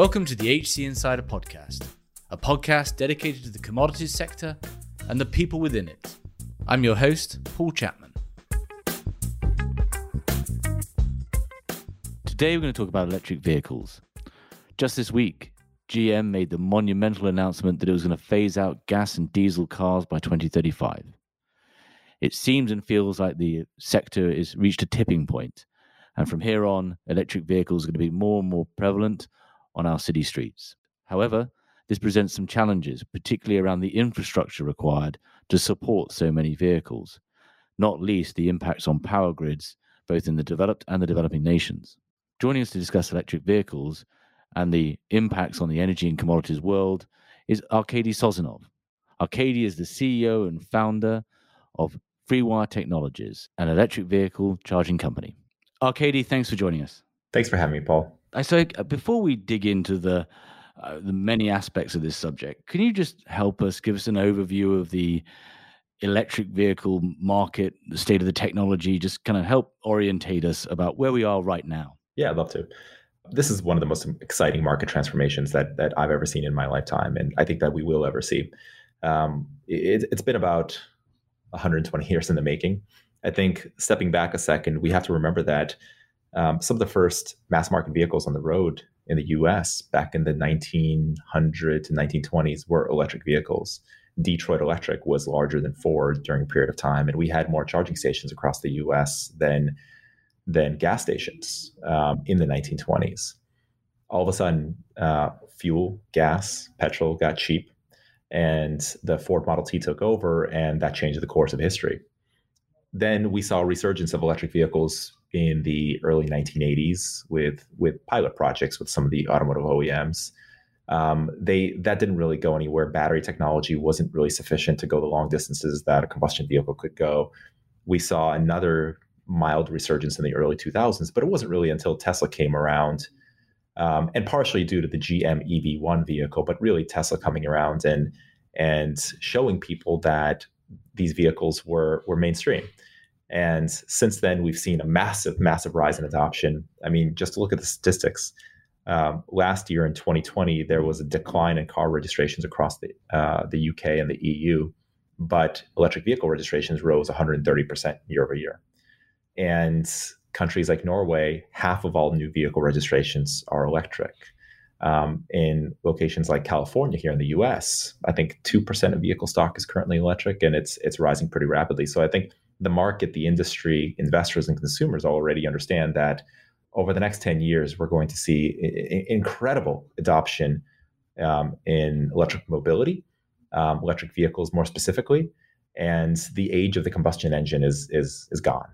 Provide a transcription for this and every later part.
Welcome to the HC Insider Podcast, a podcast dedicated to the commodities sector and the people within it. I'm your host, Paul Chapman. Today we're going to talk about electric vehicles. Just this week, GM made the monumental announcement that it was going to phase out gas and diesel cars by 2035. It seems and feels like the sector has reached a tipping point, and from here on, electric vehicles are going to be more and more prevalent on our city streets. However, this presents some challenges, particularly around the infrastructure required to support so many vehicles, not least the impacts on power grids, both in the developed and the developing nations. Joining us to discuss electric vehicles and the impacts on the energy and commodities world is Arcady Sosinov. Arcady is the CEO and founder of FreeWire Technologies, an electric vehicle charging company. Arcady, thanks for joining us. Thanks for having me, Paul. I so uh, before we dig into the uh, the many aspects of this subject, can you just help us give us an overview of the electric vehicle market, the state of the technology, just kind of help orientate us about where we are right now? Yeah, I'd love to. This is one of the most exciting market transformations that that I've ever seen in my lifetime, and I think that we will ever see. Um, it, it's been about 120 years in the making. I think stepping back a second, we have to remember that um, some of the first mass market vehicles on the road in the US back in the 1900 to 1920s were electric vehicles. Detroit Electric was larger than Ford during a period of time, and we had more charging stations across the US than, than gas stations um, in the 1920s. All of a sudden, uh, fuel, gas, petrol got cheap, and the Ford Model T took over, and that changed the course of history. Then we saw a resurgence of electric vehicles in the early 1980s with with pilot projects with some of the automotive OEMs. Um, they that didn't really go anywhere. Battery technology wasn't really sufficient to go the long distances that a combustion vehicle could go. We saw another mild resurgence in the early 2000s, but it wasn't really until Tesla came around, um, and partially due to the GM EV1 vehicle, but really Tesla coming around and and showing people that these vehicles were were mainstream. And since then, we've seen a massive, massive rise in adoption. I mean, just look at the statistics. Um, last year in 2020, there was a decline in car registrations across the uh, the UK and the EU, but electric vehicle registrations rose 130% year over year. And countries like Norway, half of all new vehicle registrations are electric. Um, in locations like California here in the U.S., I think two percent of vehicle stock is currently electric, and it's it's rising pretty rapidly. So I think the market, the industry, investors, and consumers already understand that over the next 10 years, we're going to see I- incredible adoption um, in electric mobility, um, electric vehicles more specifically, and the age of the combustion engine is is is gone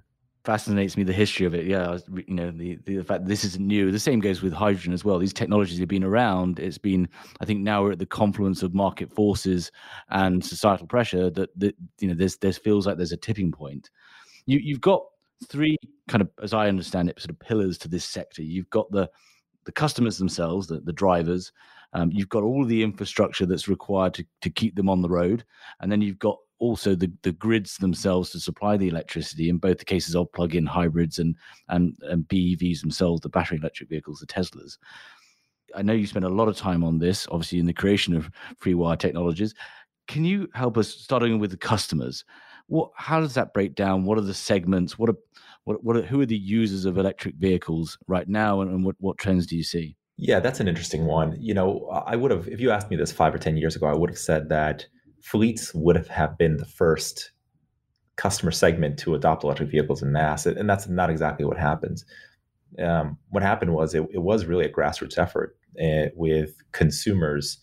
fascinates me the history of it. Yeah, you know the the fact this isn't new. The same goes with hydrogen as well. These technologies have been around. It's been I think now we're at the confluence of market forces and societal pressure that that you know there's there feels like there's a tipping point. You you've got three kind of as I understand it sort of pillars to this sector. You've got the the customers themselves, the, the drivers. Um, you've got all the infrastructure that's required to, to keep them on the road, and then you've got also the, the grids themselves to supply the electricity in both the cases of plug-in hybrids and and and BEVs themselves, the battery electric vehicles, the Teslas. I know you spent a lot of time on this, obviously in the creation of Free Wire Technologies. Can you help us, starting with the customers? What, how does that break down? What are the segments? What are, what, what are, who are the users of electric vehicles right now, and, and what, what trends do you see? Yeah, that's an interesting one. You know, I would have, if you asked me this five or ten years ago, I would have said that fleets would have been the first customer segment to adopt electric vehicles in mass, and that's not exactly what happened. Um, what happened was it, it, was really a grassroots effort uh, with consumers,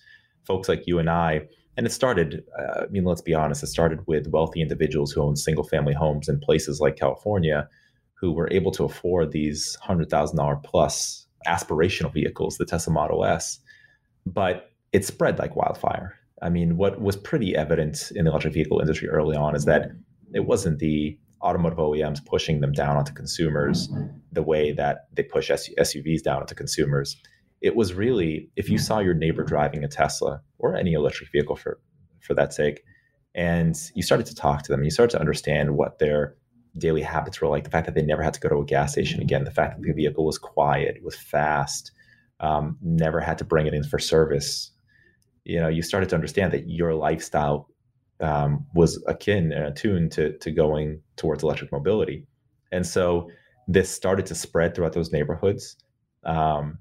folks like you and I. And it started, uh, I mean, let's be honest, it started with wealthy individuals who own single family homes in places like California who were able to afford these $100,000 plus aspirational vehicles, the Tesla Model S. But it spread like wildfire. I mean, what was pretty evident in the electric vehicle industry early on is that it wasn't the automotive OEMs pushing them down onto consumers the way that they push SUVs down onto consumers. It was really if you saw your neighbor driving a Tesla or any electric vehicle for for that sake, and you started to talk to them, you started to understand what their daily habits were like. The fact that they never had to go to a gas station again, the fact that the vehicle was quiet, was fast, um, never had to bring it in for service, you know, you started to understand that your lifestyle um, was akin and attuned to, to going towards electric mobility. And so this started to spread throughout those neighborhoods. Um,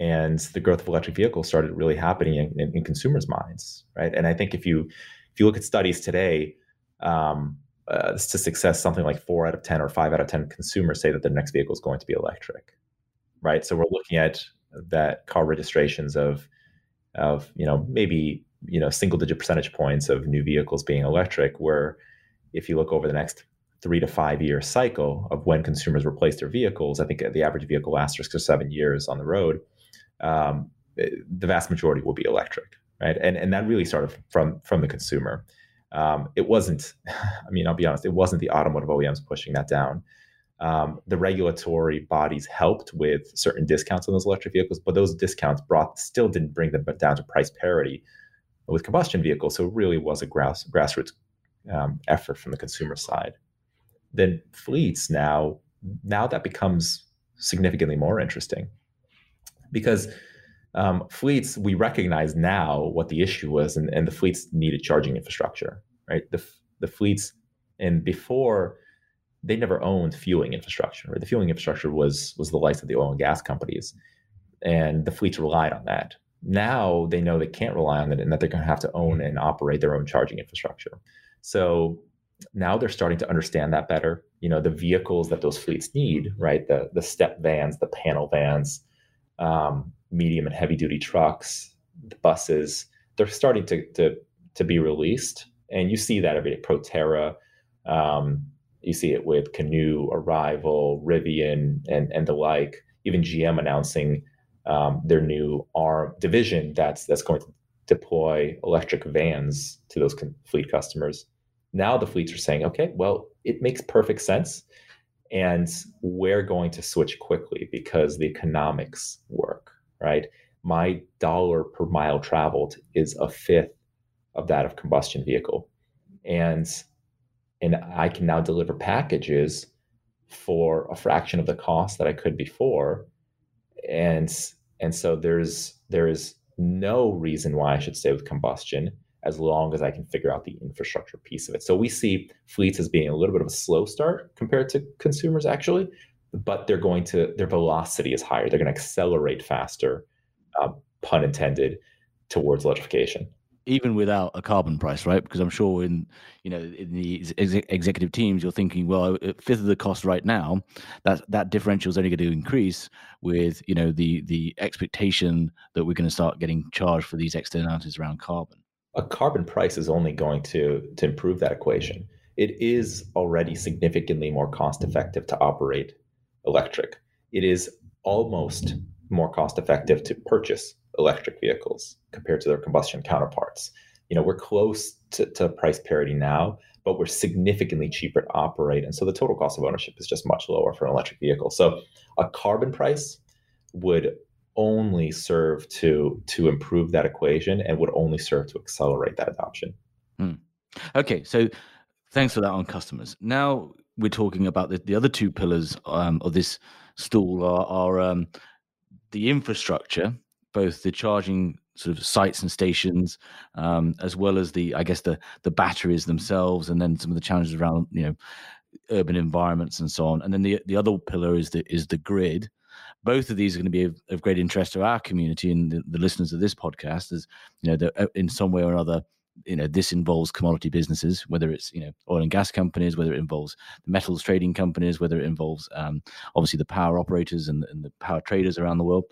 and the growth of electric vehicles started really happening in, in, in, consumers' minds, right? And I think if you if you look at studies today, um, uh, something like four out of ten or five out of ten consumers say that their next vehicle is going to be electric, right? So we're looking at that car registrations of of you know maybe you know single digit percentage points of new vehicles being electric where if you look over the next three to five year cycle of when consumers replace their vehicles i think the average vehicle lasts six or seven years on the road um, the vast majority will be electric right? And and that really started from from the consumer. Um, it wasn't i mean i'll be honest it wasn't the automotive oems pushing that down um, the regulatory bodies helped with certain discounts on those electric vehicles, but those discounts brought still didn't bring them down to price parity with combustion vehicles. So it really was a grass, grassroots um, effort from the consumer side. Then fleets now now that becomes significantly more interesting because um, fleets we recognize now what the issue was, and, and the fleets needed charging infrastructure, right? The the fleets and before they never owned fueling infrastructure. Right? The fueling infrastructure was was the likes of the oil and gas companies, and the fleets relied on that. Now they know they can't rely on it, and that they're going to have to own and operate their own charging infrastructure. So now they're starting to understand that better. You know, the vehicles that those fleets need, right? The the step vans, the panel vans, um, medium and heavy duty trucks, the buses. They're starting to to to be released, and you see that every day. Proterra. Um, you see it with Canoo, Arrival, Rivian, and and the like. Even GM announcing um, their new arm division that's that's going to deploy electric vans to those con- fleet customers. Now the fleets are saying, okay, well, it makes perfect sense, and we're going to switch quickly because the economics work. Right, my dollar per mile traveled is a fifth of that of combustion vehicle, and and I can now deliver packages for a fraction of the cost that I could before. And and so there's there is no reason why I should stay with combustion as long as I can figure out the infrastructure piece of it. So we see fleets as being a little bit of a slow start compared to consumers actually, but they're going to their velocity is higher. They're going to accelerate faster, uh, pun intended, towards electrification even without a carbon price, right? Because I'm sure in you know in the ex- executive teams, you're thinking, well, a fifth of the cost right now, that that differential is only going to increase with you know the the expectation that we're going to start getting charged for these externalities around carbon. A carbon price is only going to to improve that equation. It is already significantly more cost effective to operate electric. It is almost more cost effective to purchase electric vehicles compared to their combustion counterparts. You know, we're close to, to price parity now, but we're significantly cheaper to operate. And so the total cost of ownership is just much lower for an electric vehicle. So a carbon price would only serve to to improve that equation and would only serve to accelerate that adoption. Hmm. Okay, so thanks for that on customers. Now we're talking about the, the other two pillars um, of this stool are, are um, the infrastructure both the charging sort of sites and stations, um, as well as the, I guess the the batteries themselves, and then some of the challenges around you know urban environments and so on. And then the the other pillar is the is the grid. Both of these are going to be of, of great interest to our community and the, the listeners of this podcast, as you know, uh, in some way or another you know this involves commodity businesses whether it's you know oil and gas companies whether it involves the metals trading companies whether it involves um, obviously the power operators and, and the power traders around the world.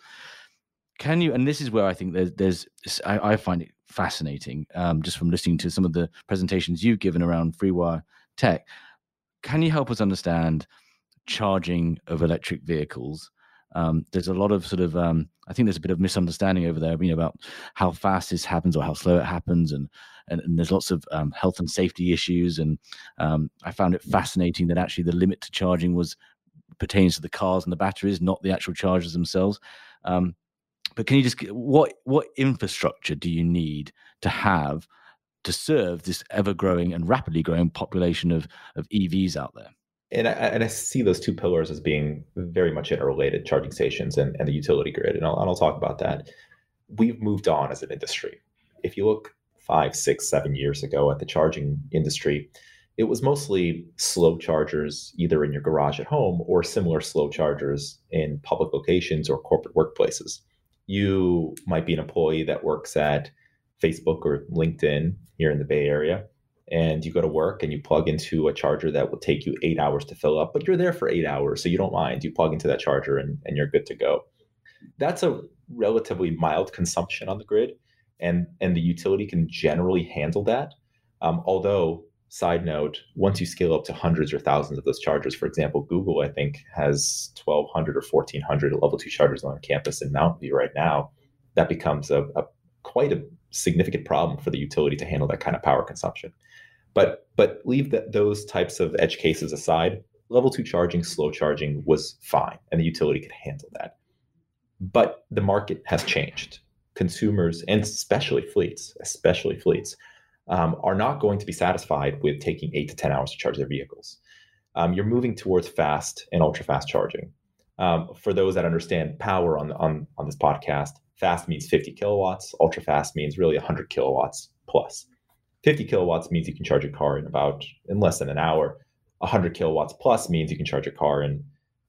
Can you and this is where i think there's there's i, I find it fascinating um, just from listening to some of the presentations you've given around freewire tech. Can you help us understand charging of electric vehicles um, there's a lot of sort of um, i think there's a bit of misunderstanding over there you know about how fast this happens or how slow it happens and and, and there's lots of um, health and safety issues and um, i found it fascinating that actually the limit to charging was pertains to the cars and the batteries not the actual chargers themselves um, but can you just what what infrastructure do you need to have to serve this ever growing and rapidly growing population of of EVs out there? And I, and I see those two pillars as being very much interrelated charging stations and, and the utility grid. And I'll, and I'll talk about that. We've moved on as an industry. If you look five, six, seven years ago at the charging industry, it was mostly slow chargers either in your garage at home or similar slow chargers in public locations or corporate workplaces. You might be an employee that works at Facebook or LinkedIn here in the Bay Area and you go to work and you plug into a charger that will take you eight hours to fill up, but you're there for eight hours, so you don't mind. You plug into that charger and, and you're good to go. That's a relatively mild consumption on the grid, and and the utility can generally handle that. Um, although, side note, once you scale up to hundreds or thousands of those chargers, for example, Google I think has 1,200 or 1,400 level two chargers on campus in Mountain View right now. That becomes a, a quite a significant problem for the utility to handle that kind of power consumption. But but leave those types of edge cases aside. Level two charging, slow charging was fine, and the utility could handle that. But the market has changed. Consumers and especially fleets, especially fleets, um, are not going to be satisfied with taking eight to ten hours to charge their vehicles. Um, you're moving towards fast and ultra fast charging. Um, for those that understand power on, on on this podcast, fast means 50 kilowatts, ultra fast means really 100 kilowatts plus. 50 kilowatts means you can charge a car in about in less than an hour. 100 kilowatts plus means you can charge a car in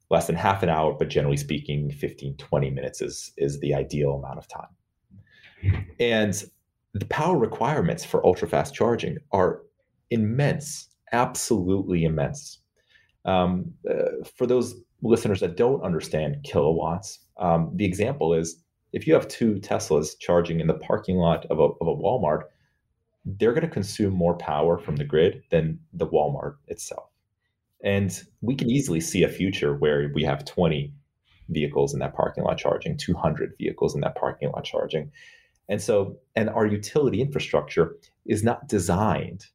less than half an hour, but generally speaking, 15, 20 minutes is, is the ideal amount of time. And the power requirements for ultra fast charging are immense, absolutely immense. Um, uh, for those listeners that don't understand kilowatts, um, the example is if you have two Teslas charging in the parking lot of a, of a Walmart, they're going to consume more power from the grid than the Walmart itself. And we can easily see a future where we have 20 vehicles in that parking lot charging, 200 vehicles in that parking lot charging. And so, and our utility infrastructure is not designed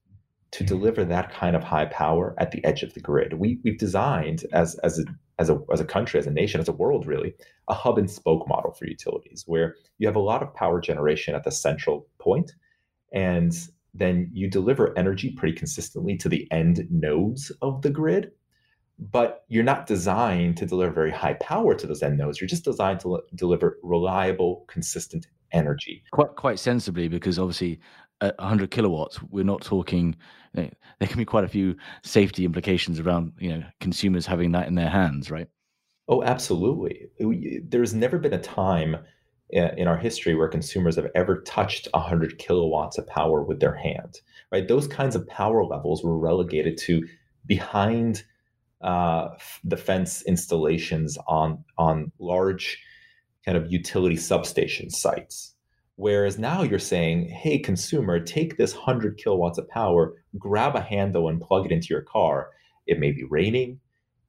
to mm-hmm. deliver that kind of high power at the edge of the grid. We, we've designed as, as, a, as, a, as a country, as a nation, as a world really, a hub and spoke model for utilities where you have a lot of power generation at the central point and then you deliver energy pretty consistently to the end nodes of the grid but you're not designed to deliver very high power to those end nodes. You're just designed to deliver reliable consistent energy. Quite quite sensibly because obviously at 100 kilowatts we're not talking you know, there can be quite a few safety implications around you know consumers having that in their hands right? Oh absolutely. There's never been a time in our history where consumers have ever touched 100 kilowatts of power with their hand right? Those kinds of power levels were relegated to behind uh, the fence installations on on large kind of utility substation sites. Whereas now you're saying hey consumer take this 100 kilowatts of power grab a handle and plug it into your car. It may be raining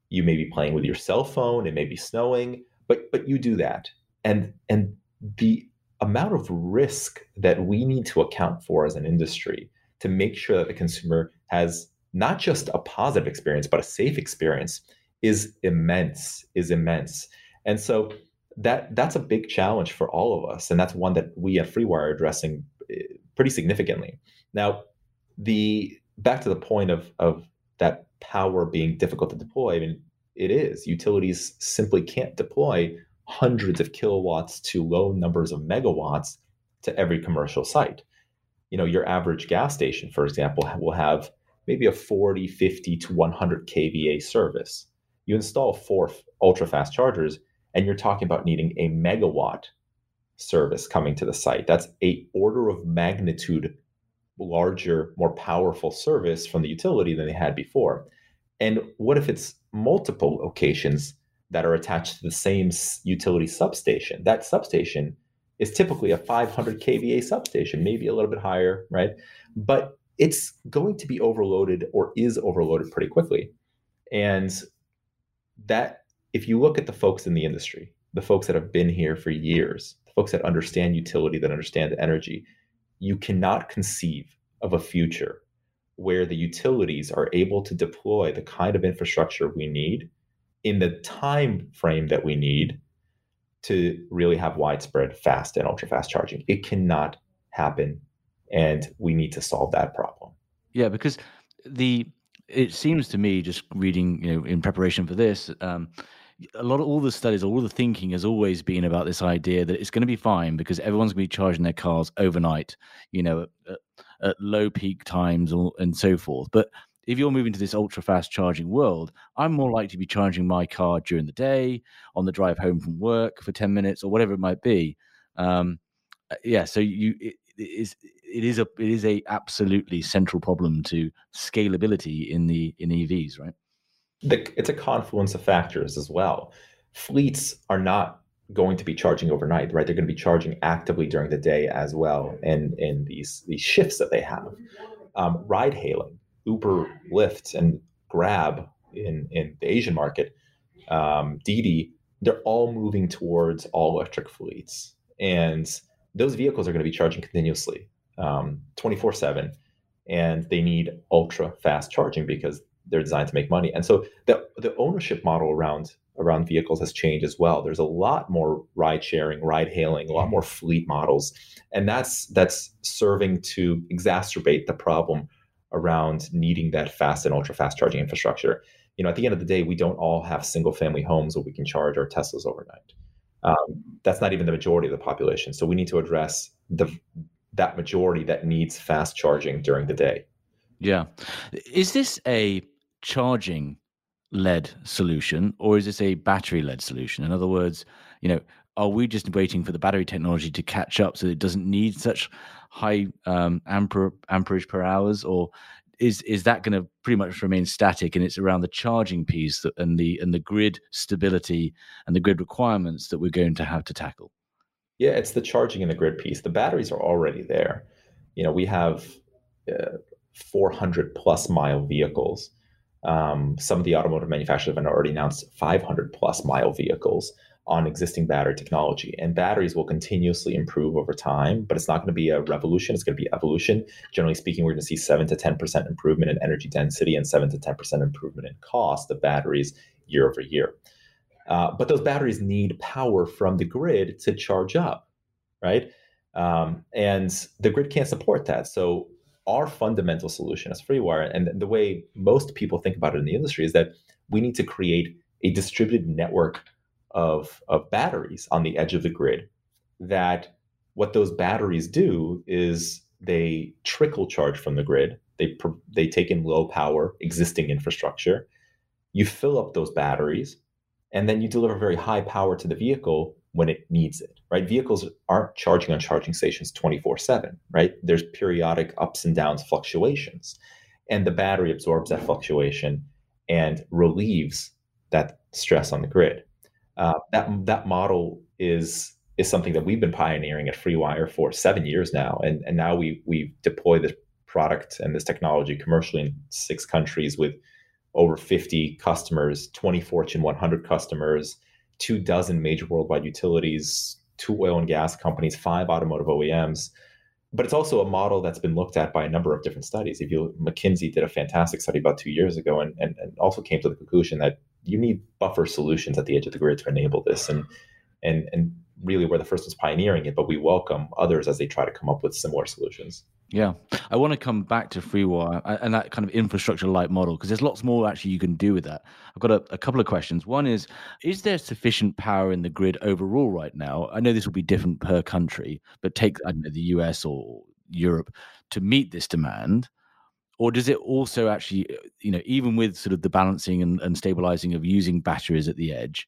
you may be playing with your cell phone it may be snowing but but you do that. And and the amount of risk that we need to account for as an industry to make sure that the consumer has not just a positive experience but a safe experience is immense is immense. And so that that's a big challenge for all of us and that's one that we at freewire are addressing eh, pretty significantly. Now the back to the point of of that power being difficult to deploy i mean it is. Utilities simply can't deploy hundreds of kilowatts to low numbers of megawatts to every commercial site. You know, your average gas station, for example, will have maybe a 40, 50 to 100 kVA service. You install four ultra fast chargers, and you're talking about needing a megawatt service coming to the site. That's a order of magnitude larger, more powerful service from the utility than they had before. And what if it's multiple locations that are attached to the same utility substation. That substation is typically a 500 kVA substation, maybe a little bit higher, right? But it's going to be overloaded or is overloaded pretty quickly. And that, if you look at the folks in the industry, the folks that have been here for years, the folks that understand utility, that understand energy, you cannot conceive of a future where the utilities are able to deploy the kind of infrastructure we need in the time frame that we need to really have widespread fast and ultra fast charging. It cannot happen, and we need to solve that problem. Yeah, because the it seems to me, just reading, you know, in preparation for this, um, a lot of all the studies, all the thinking has always been about this idea that it's going to be fine because everyone's going to be charging their cars overnight, you know, at, at low peak times and so forth. But if you're moving to this ultra fast charging world, I'm more likely to be charging my car during the day, on the drive home from work for 10 minutes or whatever it might be. Um, uh, yeah, so you it, it is it is a it is a absolutely central problem to scalability in the in EVs, right? The, it's a confluence of factors as well. Fleets are not going to be charging overnight, right? They're going to be charging actively during the day as well, and in these these shifts that they have. Um, ride hailing, Uber, Lyft, and Grab in in the Asian market, um, Didi, they're all moving towards all electric fleets, and those vehicles are going to be charging continuously, twenty four seven, and they need ultra fast charging because they're designed to make money. And so the the ownership model around around vehicles has changed as well. There's a lot more ride sharing, ride hailing, a lot more fleet models, and that's that's serving to exacerbate the problem around needing that fast and ultra fast charging infrastructure. You know, at the end of the day, we don't all have single family homes where we can charge our Teslas overnight. Um, that's not even the majority of the population. So we need to address the that majority that needs fast charging during the day. Yeah, is this a charging led solution or is this a battery led solution? In other words, you know, are we just waiting for the battery technology to catch up so it doesn't need such high um, amperage per hours, or is is that going to pretty much remain static and it's around the charging piece that, and the and the grid stability and the grid requirements that we're going to have to tackle? Yeah, it's the charging and the grid piece. The batteries are already there. You know, we have uh, 400 plus mile vehicles um, some of the automotive manufacturers have already announced 500 plus mile vehicles on existing battery technology. And batteries will continuously improve over time, but it's not going to be a revolution. It's going to be evolution. Generally speaking, we're going to see 7 to 10% improvement in energy density and 7 to 10% improvement in cost of batteries year over year. Uh, but those batteries need power from the grid to charge up, right? Um, and the grid can't support that. So our fundamental solution as FreeWire, and the way most people think about it in the industry, is that we need to create a distributed network of, of batteries on the edge of the grid. That what those batteries do is they trickle charge from the grid. They they take in low power existing infrastructure. You fill up those batteries, and then you deliver very high power to the vehicle when it needs it, right? Vehicles aren't charging on charging stations 24 7, right? There's periodic ups and downs, fluctuations. And the battery absorbs that fluctuation and relieves that stress on the grid. Uh, that, that model is is something that we've been pioneering at FreeWire for seven years now, and and now we we deploy this product and this technology commercially in six countries with over 50 customers, 20 Fortune 100 customers, two dozen major worldwide utilities, two oil and gas companies, five automotive OEMs. But it's also a model that's been looked at by a number of different studies. If you McKinsey did a fantastic study about two years ago and, and, and also came to the conclusion that you need buffer solutions at the edge of the grid to enable this. And and and really we're the first ones pioneering it, but we welcome others as they try to come up with similar solutions. Yeah, I want to come back to FreeWire and that kind of infrastructure light model because there's lots more actually you can do with that. I've got a, a, couple of questions. One is Is there sufficient power in the grid overall right now? I know this will be different per country, but take I know, the US or Europe to meet this demand. Or does it also actually, you know, even with sort of the balancing and, and stabilizing of using batteries at the edge,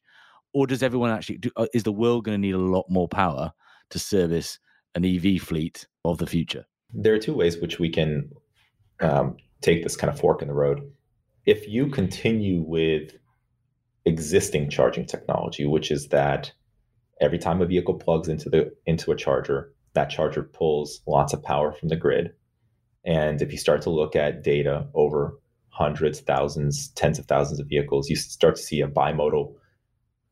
or does everyone actually, do, uh, is the world going to need a lot more power to service an EV fleet of the future? there are two ways which we can um, take this kind of fork in the road. If you continue with existing charging technology, which is that every time a vehicle plugs into the into a charger, that charger pulls lots of power from the grid. And if you start to look at data over hundreds, thousands, tens of thousands of vehicles, you start to see a bimodal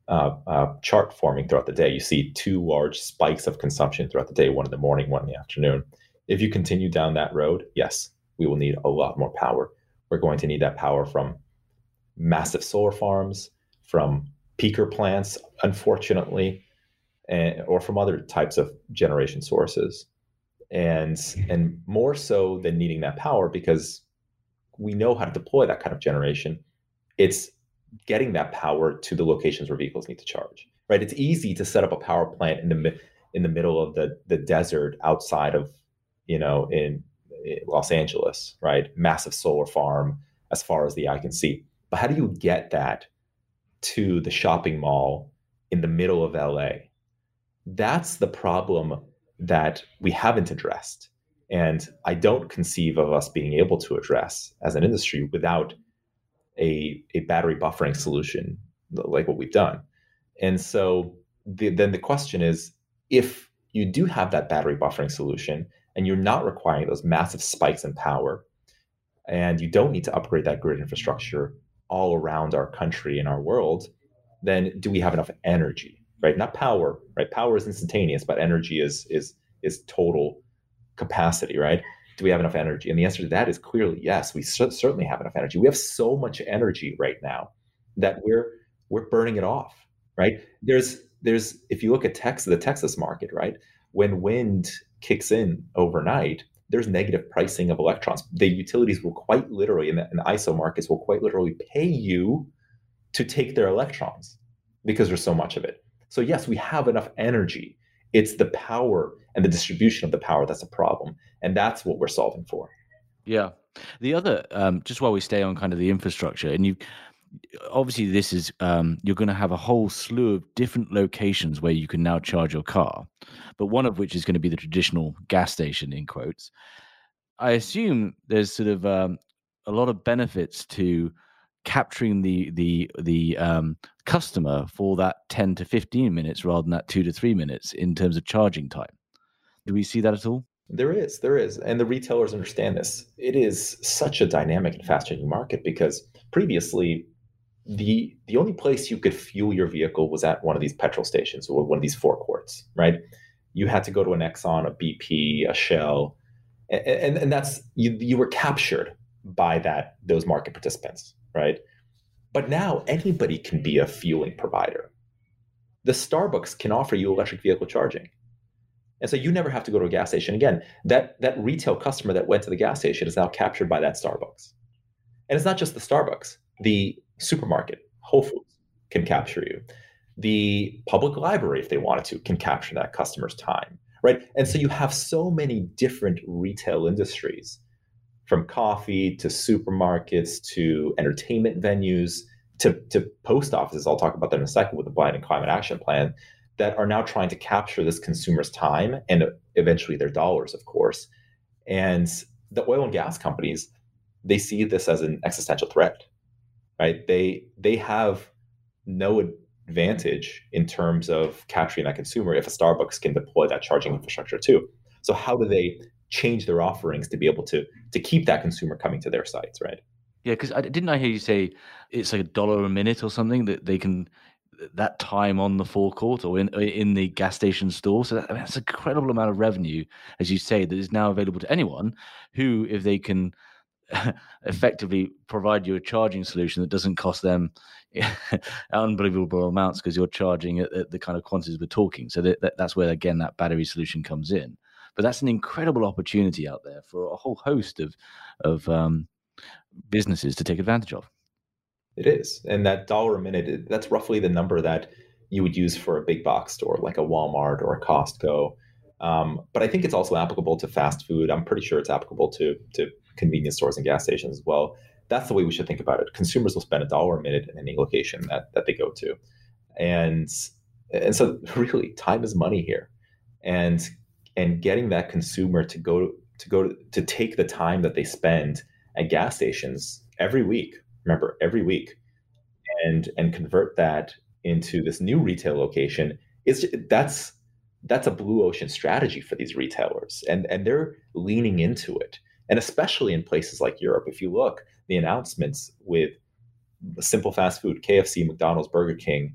uh, uh, chart forming throughout the day. You see two large spikes of consumption throughout the day, one in the morning, one in the afternoon. If you continue down that road, yes, we will need a lot more power. We're going to need that power from massive solar farms, from peaker plants, unfortunately, and, or from other types of generation sources. And, and more so than needing that power, because we know how to deploy that kind of generation. It's getting that power to the locations where vehicles need to charge. Right? It's easy to set up a power plant in the in the middle of the the desert outside of, you know, in, in Los Angeles, right? Massive solar farm as far as the eye can see. But how do you get that to the shopping mall in the middle of LA? That's the problem that we haven't addressed. And I don't conceive of us being able to address as an industry without a, a battery buffering solution like what we've done. And so the, then the question is if you do have that battery buffering solution and you're not requiring those massive spikes in power, and you don't need to upgrade that grid infrastructure all around our country and our world, then do we have enough energy? Right? Not power, right? Power is instantaneous, but energy is is is total capacity, right? Do we have enough energy? And the answer to that is clearly yes. We certainly have enough energy. We have so much energy right now that we're we're burning it off, right? There's there's if you look at Texas, the Texas market, right? When wind kicks in overnight, there's negative pricing of electrons. The utilities will quite literally, and the, and the ISO markets will quite literally pay you to take their electrons because there's so much of it. So yes, we have enough energy. It's the power and the distribution of the power that's a problem, and that's what we're solving for. Yeah. The other, um, just while we stay on kind of the infrastructure, and you obviously this is um, you're going to have a whole slew of different locations where you can now charge your car but one of which is going to be the traditional gas station in quotes i assume there's sort of um, a lot of benefits to capturing the the the um, customer for that 10 to 15 minutes rather than that 2 to 3 minutes in terms of charging time. Do we see that at all? There is there is and the retailers understand this. It is such a dynamic and fast changing market because previously the the only place you could fuel your vehicle was at one of these petrol stations or one of these forecourts, right? You had to go to an Exxon, a BP, a Shell, and, and, and that's you you were captured by that those market participants, right? But now anybody can be a fueling provider. The Starbucks can offer you electric vehicle charging. And so you never have to go to a gas station again. That that retail customer that went to the gas station is now captured by that Starbucks. And it's not just the Starbucks. The supermarket, Whole Foods can capture you. The public library, if they wanted to, can capture that customer's time, right? And so you have so many different retail industries from coffee to supermarkets to entertainment venues to, to post offices. I'll talk about that in a second with the Biden Climate Action Plan that are now trying to capture this consumer's time and eventually their dollars, of course. And the oil and gas companies, they see this as an existential threat right? They they have no advantage in terms of capturing that consumer if a Starbucks can deploy that charging infrastructure too. So how do they change their offerings to be able to to keep that consumer coming to their sites, right? Yeah, because I didn't I hear you say it's like a dollar a minute or something that they can that time on the forecourt or in in the gas station store. So that, I mean, that's an incredible amount of revenue, as you say, that is now available to anyone who, if they can effectively provide you a charging solution that doesn't cost them unbelievable amounts because you're charging at, at, the kind of quantities we're talking. So that, that, that's where again that battery solution comes in. But that's an incredible opportunity out there for a whole host of of um, businesses to take advantage of. It is, and that dollar a minute that's roughly the number that you would use for a big box store like a Walmart or a Costco. Um, but I think it's also applicable to fast food. I'm pretty sure it's applicable to to convenience stores and gas stations as well. That's the way we should think about it. Consumers will spend a dollar a minute in any location that, that they go to. And and so really time is money here. And and getting that consumer to go to go to, to take the time that they spend at gas stations every week, remember every week, and and convert that into this new retail location is that's that's a blue ocean strategy for these retailers and and they're leaning into it and especially in places like Europe. If you look, the announcements with simple fast food, KFC, McDonald's, Burger King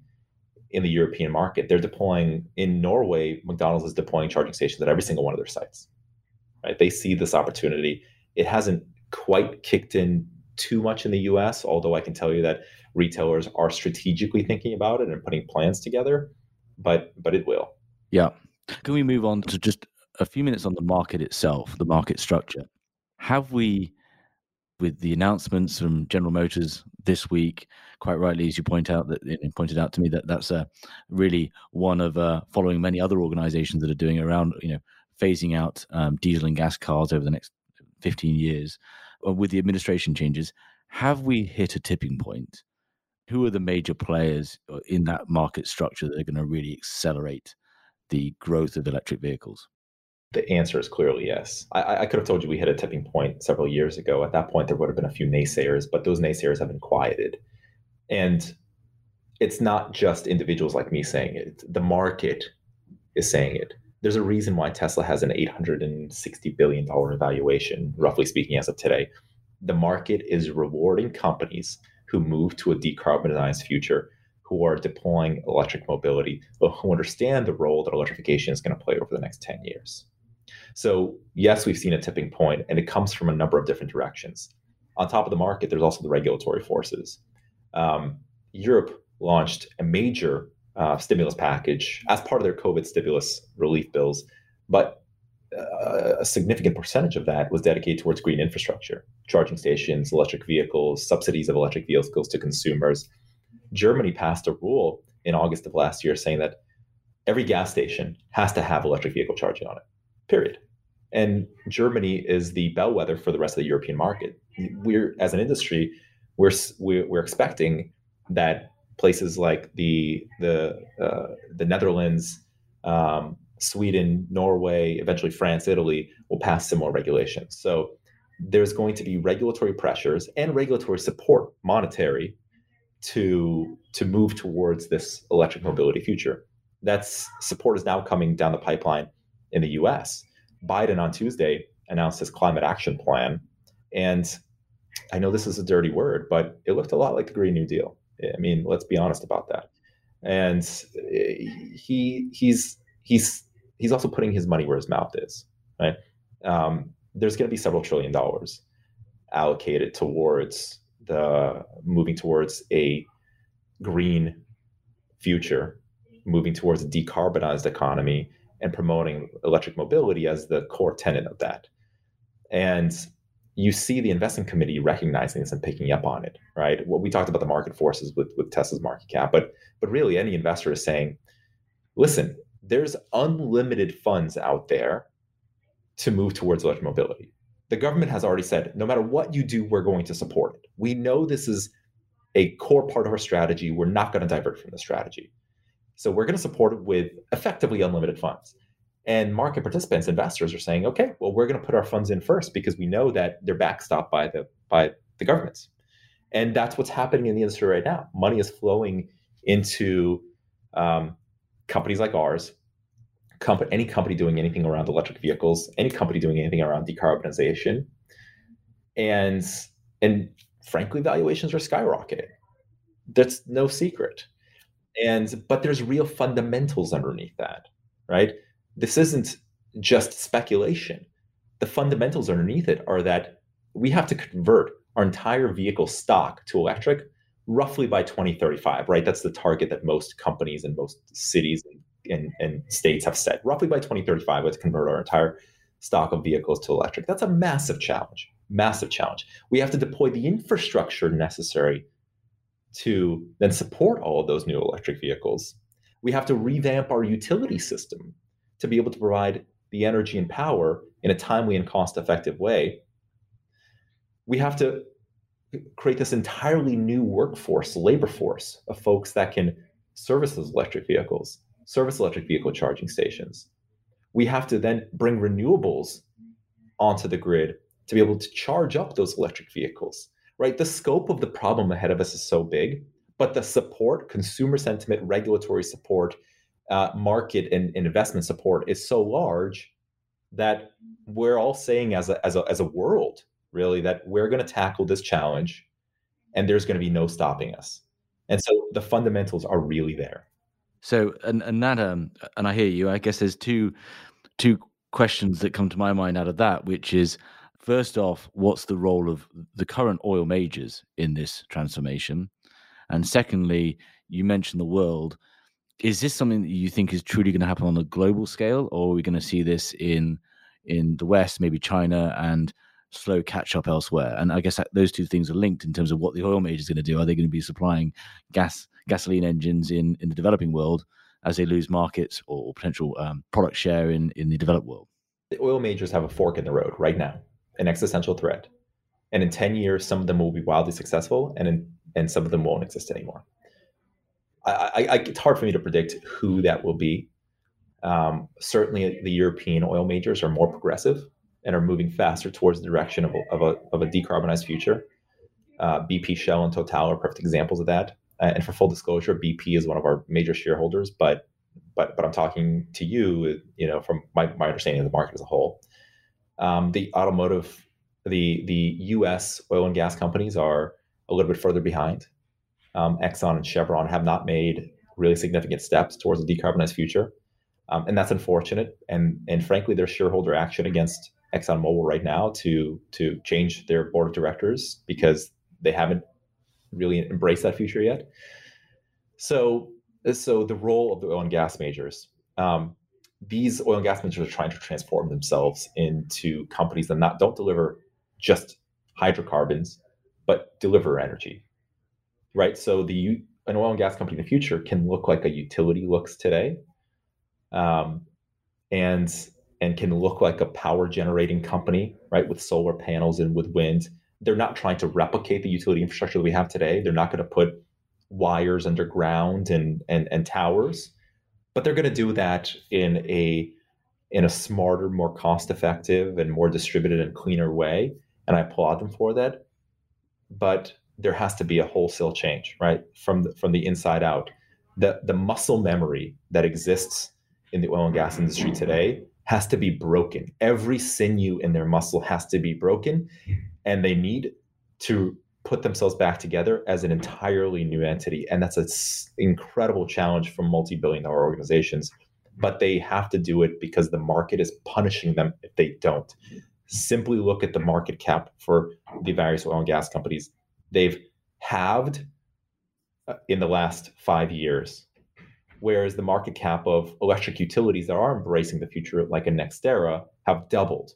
in the European market, they're deploying in Norway, McDonald's is deploying charging stations at every single one of their sites. Right? They see this opportunity. It hasn't quite kicked in too much in the US, although I can tell you that retailers are strategically thinking about it and putting plans together, but but it will. Yeah. Can we move on to just a few minutes on the market itself, the market structure? have we with the announcements from General Motors this week, quite rightly, as you point out that it pointed out to me that that's uh, really one of uh, following many other organizations that are doing around, you know, phasing out um, diesel and gas cars over the next 15 years. Uh, with the administration changes, have we hit a tipping point? Who are the major players uh, in that market structure that are going to really accelerate the growth of electric vehicles? The answer is clearly yes. I, I, could have told you we hit a tipping point several years ago. At that point, there would have been a few naysayers, but those naysayers have been quieted. And it's not just individuals like me saying it, the market is saying it. There's a reason why Tesla has an $860 billion valuation, roughly speaking, as of today. The market is rewarding companies who move to a decarbonized future, who are deploying electric mobility, who understand the role that electrification is going to play over the next 10 years. So, yes, we've seen a tipping point, and it comes from a number of different directions. On top of the market, there's also the regulatory forces. Um, Europe launched a major uh, stimulus package as part of their COVID stimulus relief bills, but uh, a significant percentage of that was dedicated towards green infrastructure, charging stations, electric vehicles, subsidies of electric vehicles to consumers. Germany passed a rule in August of last year saying that every gas station has to have electric vehicle charging on it period. And Germany is the bellwether for the rest of the European market. We're, as an industry, we're we're, expecting that places like the the uh, the Netherlands, um, Sweden, Norway, eventually France, Italy will pass similar regulations. So there's going to be regulatory pressures and regulatory support, monetary, to to move towards this electric mobility future. That's support is now coming down the pipeline in the US. Biden on Tuesday announced his climate action plan. And I know this is a dirty word, but it looked a lot like the Green New Deal. I mean, let's be honest about that. And he he's he's he's also putting his money where his mouth is. Right? Um, there's going to be several trillion dollars allocated towards the moving towards a green future, moving towards a decarbonized economy, and promoting electric mobility as the core tenet of that. And you see the investment committee recognizing this and picking up on it, right? What we talked about the market forces with, with Tesla's market cap, but but really any investor is saying, listen, there's unlimited funds out there to move towards electric mobility. The government has already said, no matter what you do, we're going to support it. We know this is a core part of our strategy. We're not going to divert from the strategy. So we're going to support it with effectively unlimited funds. And market participants, investors are saying, okay, well, we're going to put our funds in first because we know that they're backstopped by the by the governments. And that's what's happening in the industry right now. Money is flowing into um, companies like ours, comp- any company doing anything around electric vehicles, any company doing anything around decarbonization, and and frankly, valuations are skyrocketing. That's no secret and but there's real fundamentals underneath that right? This isn't just speculation. The fundamentals underneath it are that we have to convert our entire vehicle stock to electric roughly by 2035 right? That's the target that most companies and most cities and, and states have set. Roughly by 2035 we have to convert our entire stock of vehicles to electric. That's a massive challenge massive challenge. We have to deploy the infrastructure necessary to then support all of those new electric vehicles. We have to revamp our utility system to be able to provide the energy and power in a timely and cost effective way. We have to create this entirely new workforce, labor force of folks that can service those electric vehicles, service electric vehicle charging stations. We have to then bring renewables onto the grid to be able to charge up those electric vehicles right? The scope of the problem ahead of us is so big, but the support, consumer sentiment, regulatory support, uh, market and, and, investment support is so large that we're all saying as a, as a, as a world, really, that we're going to tackle this challenge and there's going to be no stopping us. And so the fundamentals are really there. So, and, and that, um, and I hear you, I guess there's two, two questions that come to my mind out of that, which is, First off, what's the role of the current oil majors in this transformation? And secondly, you mentioned the world. Is this something that you think is truly going to happen on a global scale, or are we going to see this in in the West, maybe China and slow catch up elsewhere. And I guess those two things are linked in terms of what the oil majors are going to do. Are they going to be supplying gas gasoline engines in in the developing world as they lose markets or potential um, product share in in the developed world? The oil majors have a fork in the road right now, an existential threat. And in 10 years, some of them will be wildly successful and in, and some of them won't exist anymore. I, I, I, it's hard for me to predict who that will be. Um, certainly, the European oil majors are more progressive and are moving faster towards the direction of a, of a, of a decarbonized future. Uh, BP, Shell, and Total are perfect examples of that. Uh, and for full disclosure, BP is one of our major shareholders, but but but I'm talking to you, you know, from my, my understanding of the market as a whole. Um, the automotive, the the U.S. oil and gas companies are a little bit further behind. Um, Exxon and Chevron have not made really significant steps towards a decarbonized future, um, and that's unfortunate. And and frankly, there's shareholder action against ExxonMobil right now to to change their board of directors because they haven't really embraced that future yet. So so the role of the oil and gas majors. Um, these oil and gas majors are trying to transform themselves into companies that not don't deliver just hydrocarbons, but deliver energy. Right. So the an oil and gas company in the future can look like a utility looks today, um, and and can look like a power generating company, right, with solar panels and with wind. They're not trying to replicate the utility infrastructure that we have today. They're not going to put wires underground and and, and towers, but they're going to do that in a in a smarter, more cost effective, and more distributed and cleaner way. And I applaud them for that. But there has to be a wholesale change, right, from the, from the inside out. The the muscle memory that exists in the oil and gas industry today has to be broken. Every sinew in their muscle has to be broken, and they need to put themselves back together as an entirely new entity. And that's an incredible challenge for multi billion dollar organizations. But they have to do it because the market is punishing them if they don't. Simply look at the market cap for the various oil and gas companies. They've halved uh, in the last five years, whereas the market cap of electric utilities that are embracing the future, like a NextEra, have doubled.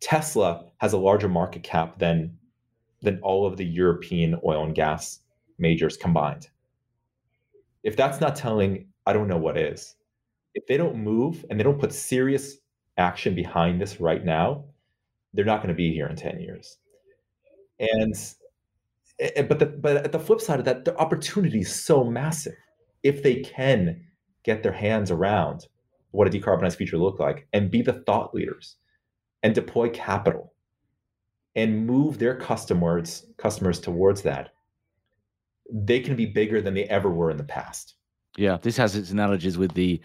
Tesla has a larger market cap than than all of the European oil and gas majors combined. If that's not telling, I don't know what is. If they don't move and they don't put serious action behind this right now, they're not going to be here in 10 years. And eh, eh, but the, but at the flip side of that, the opportunity is so massive. If they can get their hands around what a decarbonized future look like and be the thought leaders and deploy capital and move their customers customers towards that, they can be bigger than they ever were in the past. Yeah, this has its analogies with the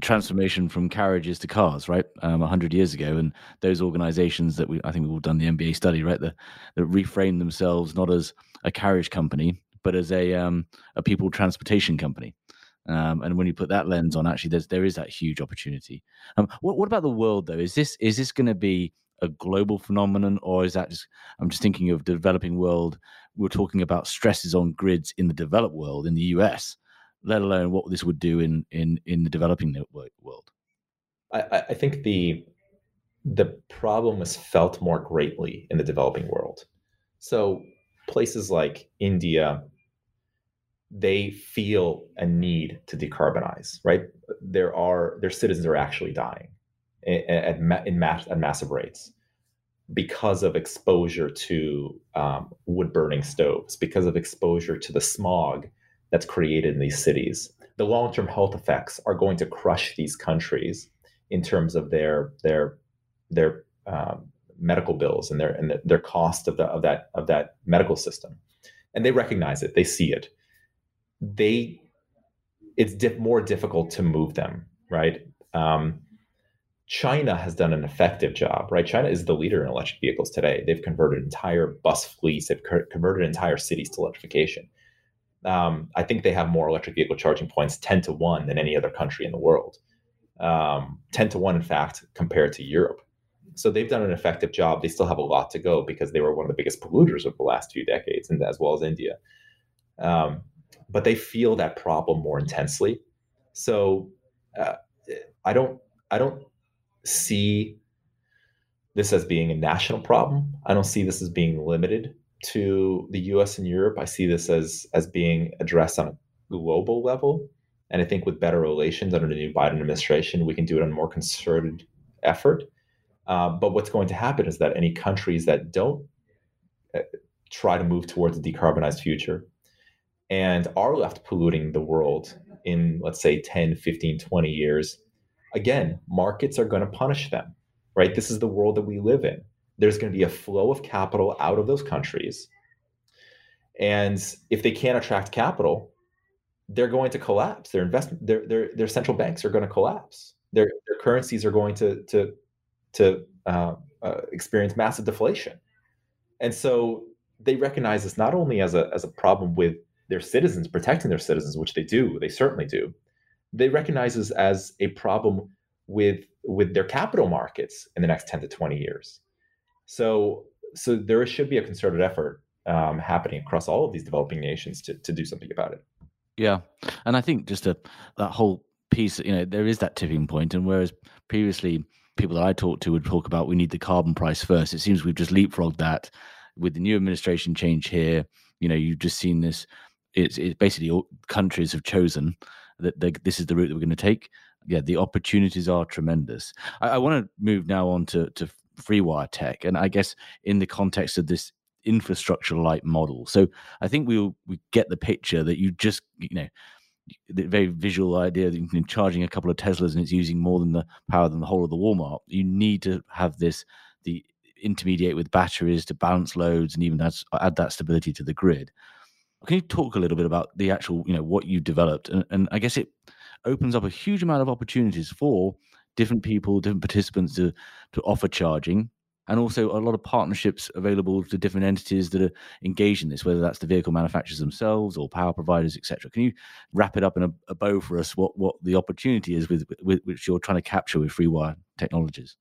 transformation from carriages to cars, right? Um, 100 years ago, and those organizations that we, I think we've all done the MBA study, right? That that reframe themselves not as a carriage company, but as a um, a people transportation company. Um, and when you put that lens on, actually, there's there is that huge opportunity. Um, what, what about the world though? Is this is this going to be a global phenomenon, or is that just? I'm just thinking of developing world. We're talking about stresses on grids in the developed world in the US, let alone what this would do in in in the developing world. I, I think the the problem is felt more greatly in the developing world. So places like India, they feel a need to decarbonize, right? There are their citizens are actually dying at, in mass, at massive rates because of exposure to um, wood burning stoves, because of exposure to the smog that's created in these cities. The long term health effects are going to crush these countries in terms of their their their um, medical bills and their and the, their cost of the of that of that medical system, and they recognize it. They see it. They it's more difficult to move them, right? Um, China has done an effective job, right? China is the leader in electric vehicles today. They've converted entire bus fleets, they've converted entire cities to electrification. Um, I think they have more electric vehicle charging points 10 to 1 than any other country in the world. Um, 10 to 1, in fact, compared to Europe. So they've done an effective job. They still have a lot to go because they were one of the biggest polluters of the last few decades, and as well as India. Um, but they feel that problem more intensely. So uh, I don't, I don't see this as being a national problem. I don't see this as being limited to the US and Europe. I see this as as being addressed on a global level. And I think with better relations under the new Biden administration, we can do it on a more concerted effort. Uh, but what's going to happen is that any countries that don't uh, try to move towards a decarbonized future and are left polluting the world in, let's say, 10, 15, 20 years, again, markets are going to punish them, right? This is the world that we live in. There's going to be a flow of capital out of those countries. And if they can't attract capital, they're going to collapse. Their investment, their their their central banks are going to collapse. Their their currencies are going to to to uh, uh, experience massive deflation, and so they recognize this not only as a as a problem with their citizens protecting their citizens, which they do, they certainly do. They recognize this as a problem with with their capital markets in the next ten to twenty years. So so there should be a concerted effort um, happening across all of these developing nations to to do something about it. Yeah, and I think just a, that whole piece, you know, there is that tipping point, and whereas previously people that I talked to would talk about we need the carbon price first, it seems we've just leapfrogged that with the new administration change here. You know, you've just seen this. It's, it's basically all countries have chosen that they, this is the route that we're going to take. Yeah, the opportunities are tremendous. I, I want to move now on to to FreeWire Tech, and I guess in the context of this infrastructure light model. So I think we we get the picture that you just you know the very visual idea that you can charging a couple of Teslas and it's using more than the power than the whole of the Walmart. You need to have this the intermediate with batteries to balance loads and even add, add that stability to the grid. Can you talk a little bit about the actual, you know, what you developed? And, and I guess it opens up a huge amount of opportunities for different people, different participants to to offer charging and also a lot of partnerships available to different entities that are engaged in this, whether that's the vehicle manufacturers themselves or power providers, etc. Can you wrap it up in a, a, bow for us? What what the opportunity is with, with which you're trying to capture with FreeWire technologies?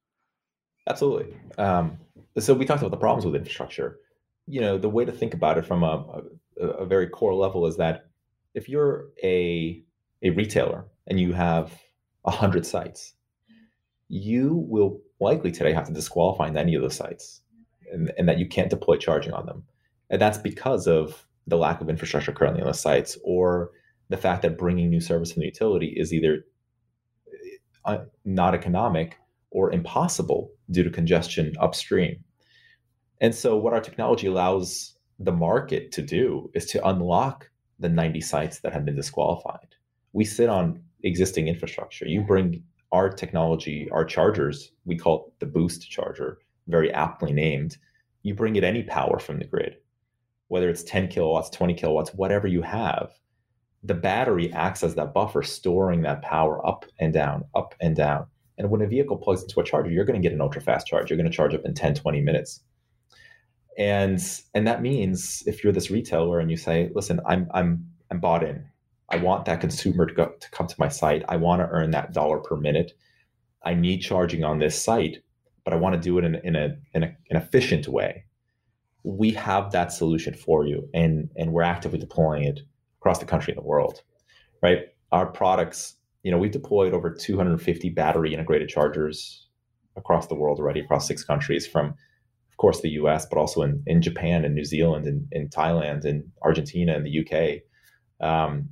Absolutely. Um, so we talked about the problems with infrastructure. You know, the way to think about it from a, a, very core level is that if you're a a retailer and you have a hundred sites, you will likely today have to disqualify any of those sites and, and that you can't deploy charging on them. And that's because of the lack of infrastructure currently on the sites or the fact that bringing new service from the utility is either uh, not economic or impossible due to congestion upstream. And so, what our technology allows the market to do is to unlock the 90 sites that have been disqualified. We sit on existing infrastructure. You bring our technology, our chargers, we call it the boost charger, very aptly named. You bring it any power from the grid, whether it's 10 kilowatts, 20 kilowatts, whatever you have, the battery acts as that buffer, storing that power up and down, up and down. And when a vehicle plugs into a charger, you're going to get an ultra fast charge. You're going to charge up in 10, 20 minutes. And and that means if you're this retailer and you say, listen, I'm I'm I'm bought in. I want that consumer to go to come to my site. I want to earn that dollar per minute. I need charging on this site, but I want to do it in, in, a, in a, an efficient way. We have that solution for you, and and we're actively deploying it across the country and the world. Right, our products. You know, we've deployed over 250 battery integrated chargers across the world already, across six countries, from course the U.S., but also in in Japan and New Zealand and in Thailand and Argentina and the U.K. Um,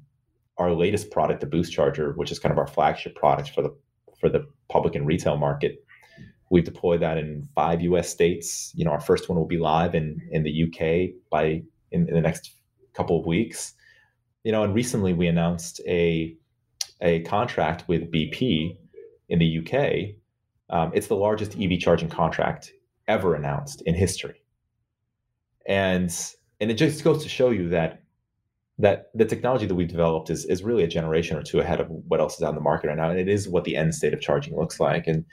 our latest product, the Boost Charger, which is kind of our flagship product for the for the public and retail market. We've deployed that in five U.S. states. You know, our first one will be live in in the U.K. by in, in the next couple of weeks. You know, and recently we announced a a contract with BP in the U.K. Um, it's the largest EV charging contract ever announced in history, and and it just goes to show you that that the technology that we've developed is is really a generation or two ahead of what else is on the market right now, and it is what the end state of charging looks like. And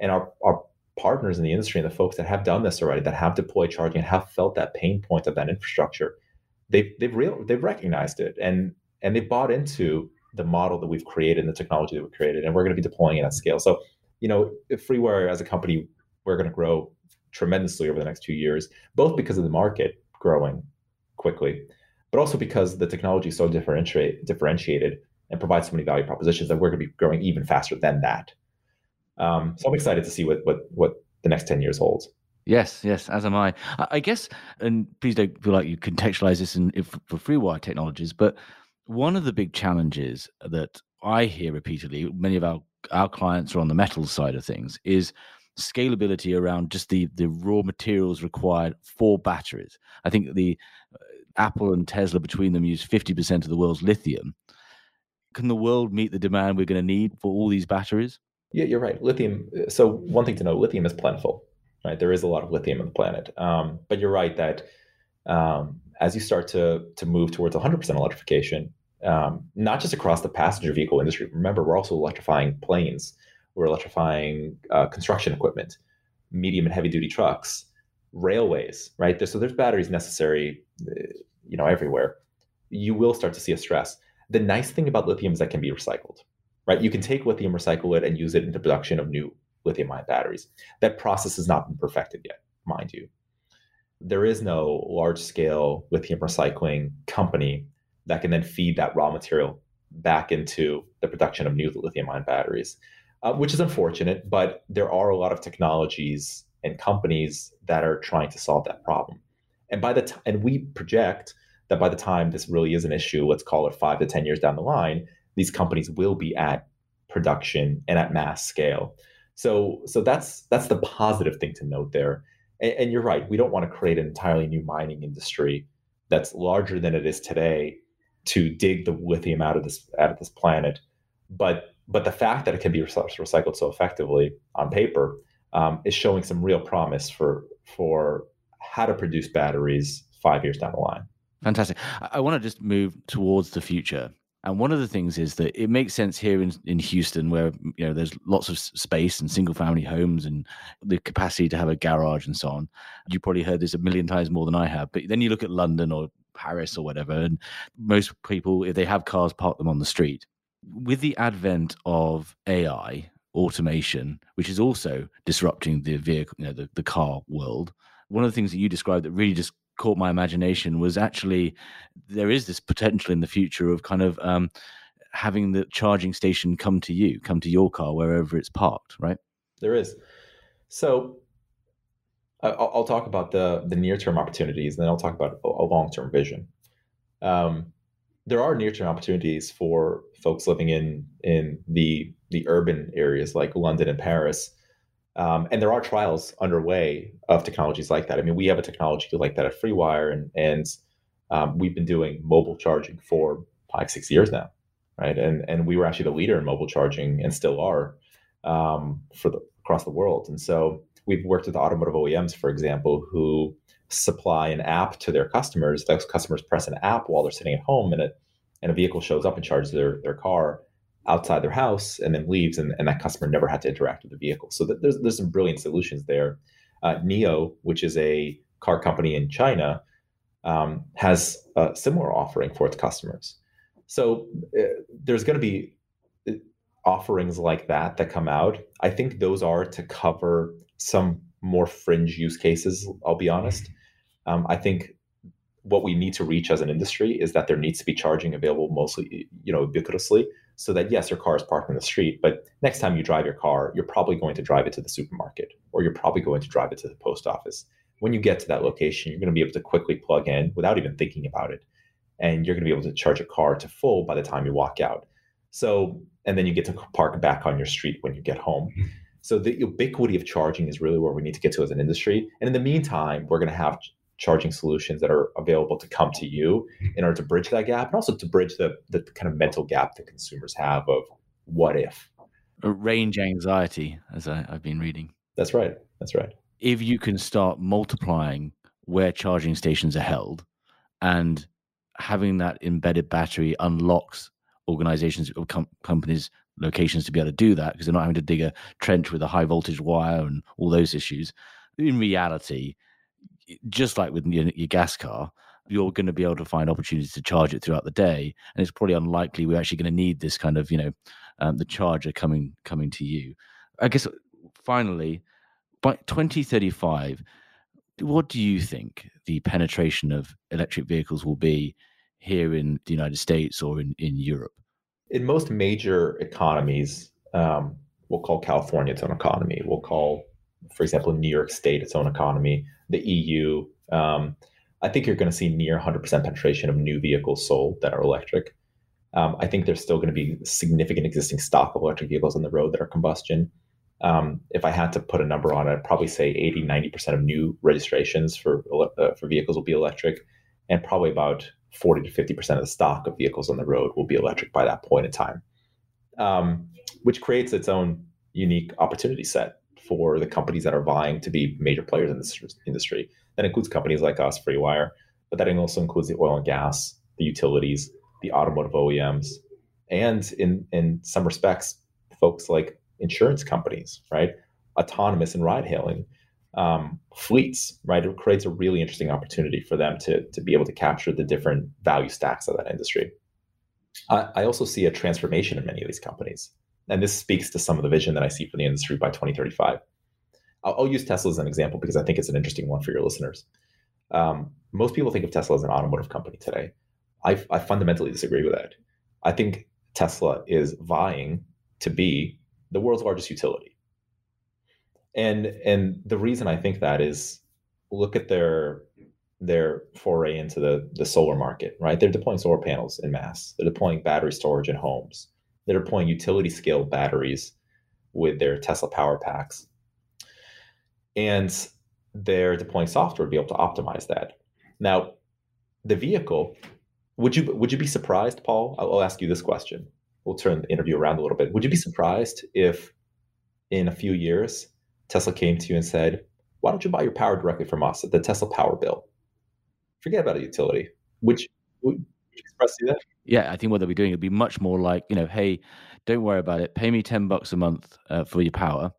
and our our partners in the industry and the folks that have done this already, that have deployed charging and have felt that pain point of that infrastructure, they've they've real they've recognized it and and they bought into the model that we've created and the technology that we've created, and we're going to be deploying it at scale. So, you know, FreeWire as a company, we're going to grow tremendously over the next two years, both because of the market growing quickly but also because the technology is so differentiate, differentiated and provides so many value propositions that we're going to be growing even faster than that. Um, so I'm excited to see what what what the next 10 years holds. Yes, yes, as am I. I guess, and please don't feel like you contextualize this in, if, for FreeWire technologies, but one of the big challenges that I hear repeatedly, many of our, our clients are on the metals side of things, is scalability around just the the raw materials required for batteries. I think the uh, Apple and Tesla between them use 50% of the world's lithium. Can the world meet the demand we're going to need for all these batteries? Yeah, you're right. Lithium. So one thing to know: lithium is plentiful, right? There is a lot of lithium on the planet. Um, but you're right that um, as you start to to move towards 100% electrification, um, not just across the passenger vehicle industry. Remember, we're also electrifying planes. We're electrifying uh, construction equipment, medium and heavy duty trucks, railways. Right. So there's batteries necessary, uh, you know, everywhere. You will start to see a stress. The nice thing about lithium is that can be recycled right? You can take lithium, recycle it, and use it in the production of new lithium ion batteries. That process has not been perfected yet, mind you. There is no large scale lithium recycling company that can then feed that raw material back into the production of new lithium ion batteries, uh, which is unfortunate, but there are a lot of technologies and companies that are trying to solve that problem. And by the time, and we project that by the time this really is an issue, let's call it five to 10 years down the line, these companies will be at production and at mass scale. So so that's that's the positive thing to note there. And, and you're right, we don't want to create an entirely new mining industry that's larger than it is today to dig the lithium out of this out of this planet. But but the fact that it can be recycled so effectively on paper um, is showing some real promise for for how to produce batteries five years down the line. Fantastic. I want to just move towards the future and one of the things is that it makes sense here in, in Houston, where you know there's lots of space and single family homes and the capacity to have a garage and so on. You probably heard this a million times more than I have. But then you look at London or Paris or whatever, and most people, if they have cars, park them on the street. With the advent of AI, automation, which is also disrupting the vehicle, you know, the, the car world. One of the things that you described that really just caught my imagination was actually there is this potential in the future of kind of um, having the charging station come to you, come to your car wherever it's parked, right? There is. So I'll, I'll talk about the the near term opportunities, and then I'll talk about a long term vision. Um, there are near term opportunities for folks living in in the the urban areas like London and Paris um, and there are trials underway of technologies like that. I mean, we have a technology like that at FreeWire, and and um, we've been doing mobile charging for five six years now, right? And and we were actually the leader in mobile charging, and still are um, for the across the world. And so we've worked with automotive OEMs, for example, who supply an app to their customers. Those customers press an app while they're sitting at home, and a and a vehicle shows up and charges their their car outside their house and then leaves, and, and that customer never had to interact with the vehicle. So there's there's some brilliant solutions there. Uh, NIO, which is a car company in China, um, has a similar offering for its customers. So uh, there's going to be uh, offerings like that that come out. I think those are to cover some more fringe use cases. I'll be honest. Um, I think what we need to reach as an industry is that there needs to be charging available mostly, you know, ubiquitously so that yes, your car is parked in the street, but next time you drive your car, you're probably going to drive it to the supermarket or you're probably going to drive it to the post office. When you get to that location, you're going to be able to quickly plug in without even thinking about it. And you're going to be able to charge a car to full by the time you walk out. So, and then you get to park back on your street when you get home. Mm-hmm. So the ubiquity of charging is really where we need to get to as an industry. And in the meantime, we're going to have charging solutions that are available to come to you in order to bridge that gap and also to bridge the, the kind of mental gap that consumers have of what if. Range anxiety as I, i've been reading. That's right. That's right. If you can start multiplying where charging stations are held and having that embedded battery unlocks organizations or com- companies locations to be able to do that because they're not having to dig a trench with a high voltage wire and all those issues in reality just like with your, your gas car, you're going to be able to find opportunities to charge it throughout the day, and it's probably unlikely we're actually going to need this kind of you know um, the charger coming coming to you. I guess finally, by 2035, what do you think the penetration of electric vehicles will be here in the United States or in, in Europe? In most major economies, um, we'll call California its own economy. We'll call for example, New York State, its own economy, the EU. Um, I think you're going to see near 100% penetration of new vehicles sold that are electric. Um, I think there's still going to be significant existing stock of electric vehicles on the road that are combustion. Um, if I had to put a number on it, I'd probably say 80, 90% of new registrations for, uh, for vehicles will be electric, and probably about 40 to 50% of the stock of vehicles on the road will be electric by that point in time, um, which creates its own unique opportunity set for the companies that are vying to be major players in this industry. That includes companies like us, FreeWire, but that also includes the oil and gas, the utilities, the automotive OEMs, and in in some respects, folks like insurance companies, right? Autonomous and ride hailing um, fleets, right? It creates a really interesting opportunity for them to, to be able to capture the different value stacks of that industry. I, I also see a transformation in many of these companies. And this speaks to some of the vision that I see for the industry by 2035. I'll, I'll use Tesla as an example because I think it's an interesting one for your listeners. Um, most people think of Tesla as an automotive company today. I, I fundamentally disagree with that. I think Tesla is vying to be the world's largest utility. And and the reason I think that is look at their their foray into the the solar market, right? They're deploying solar panels in mass. They're deploying battery storage in homes. They're deploying utility scale batteries with their Tesla power packs. And they're deploying software to be able to optimize that. Now, the vehicle, would you would you be surprised, Paul? I'll, I'll ask you this question. We'll turn the interview around a little bit. Would you be surprised if in a few years Tesla came to you and said, why don't you buy your power directly from us at the Tesla power bill? Forget about a utility. Would you, would you express that? Yeah, I think what they'll be doing, it'll be much more like, you know, hey, don't worry about it. Pay me 10 bucks a month uh, for your power.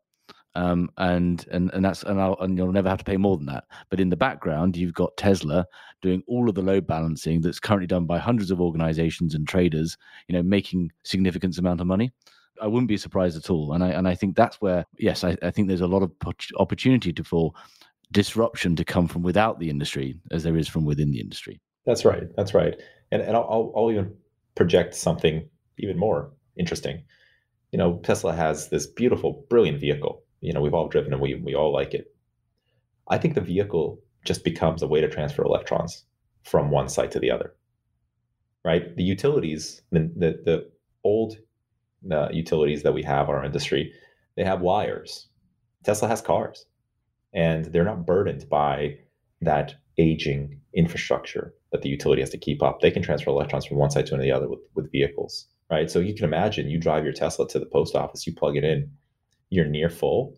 Um, and and and that's and, I'll, and you'll never have to pay more than that. But in the background, you've got Tesla doing all of the load balancing that's currently done by hundreds of organizations and traders. You know, making significant amount of money. I wouldn't be surprised at all. And I and I think that's where yes, I, I think there's a lot of opportunity to for disruption to come from without the industry as there is from within the industry. That's right. That's right. And and I'll I'll even project something even more interesting. You know, Tesla has this beautiful, brilliant vehicle. You know, we've all driven and we we all like it. I think the vehicle just becomes a way to transfer electrons from one site to the other. Right? The utilities, the the, the old uh, utilities that we have our industry, they have wires. Tesla has cars, and they're not burdened by that aging infrastructure that the utility has to keep up. They can transfer electrons from one side to the other with, with vehicles, right? So you can imagine you drive your Tesla to the post office, you plug it in, you're near full.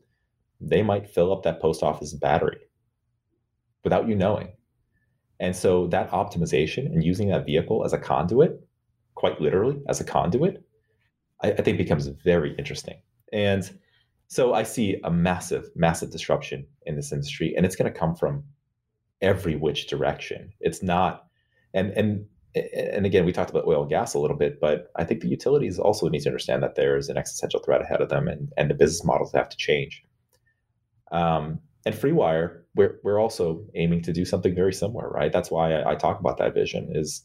They might fill up that post office battery without you knowing. And so that optimization and using that vehicle as a conduit, quite literally as a conduit, I, I think becomes very interesting. And so I see a massive, massive disruption in this industry, and it's going to come from every which direction. It's not, and and and again, we talked about oil and gas a little bit, but I think the utilities also need to understand that there is an existential threat ahead of them, and and the business models have to change. Um, and FreeWire, we're we're also aiming to do something very similar, right? That's why I, I talk about that vision. Is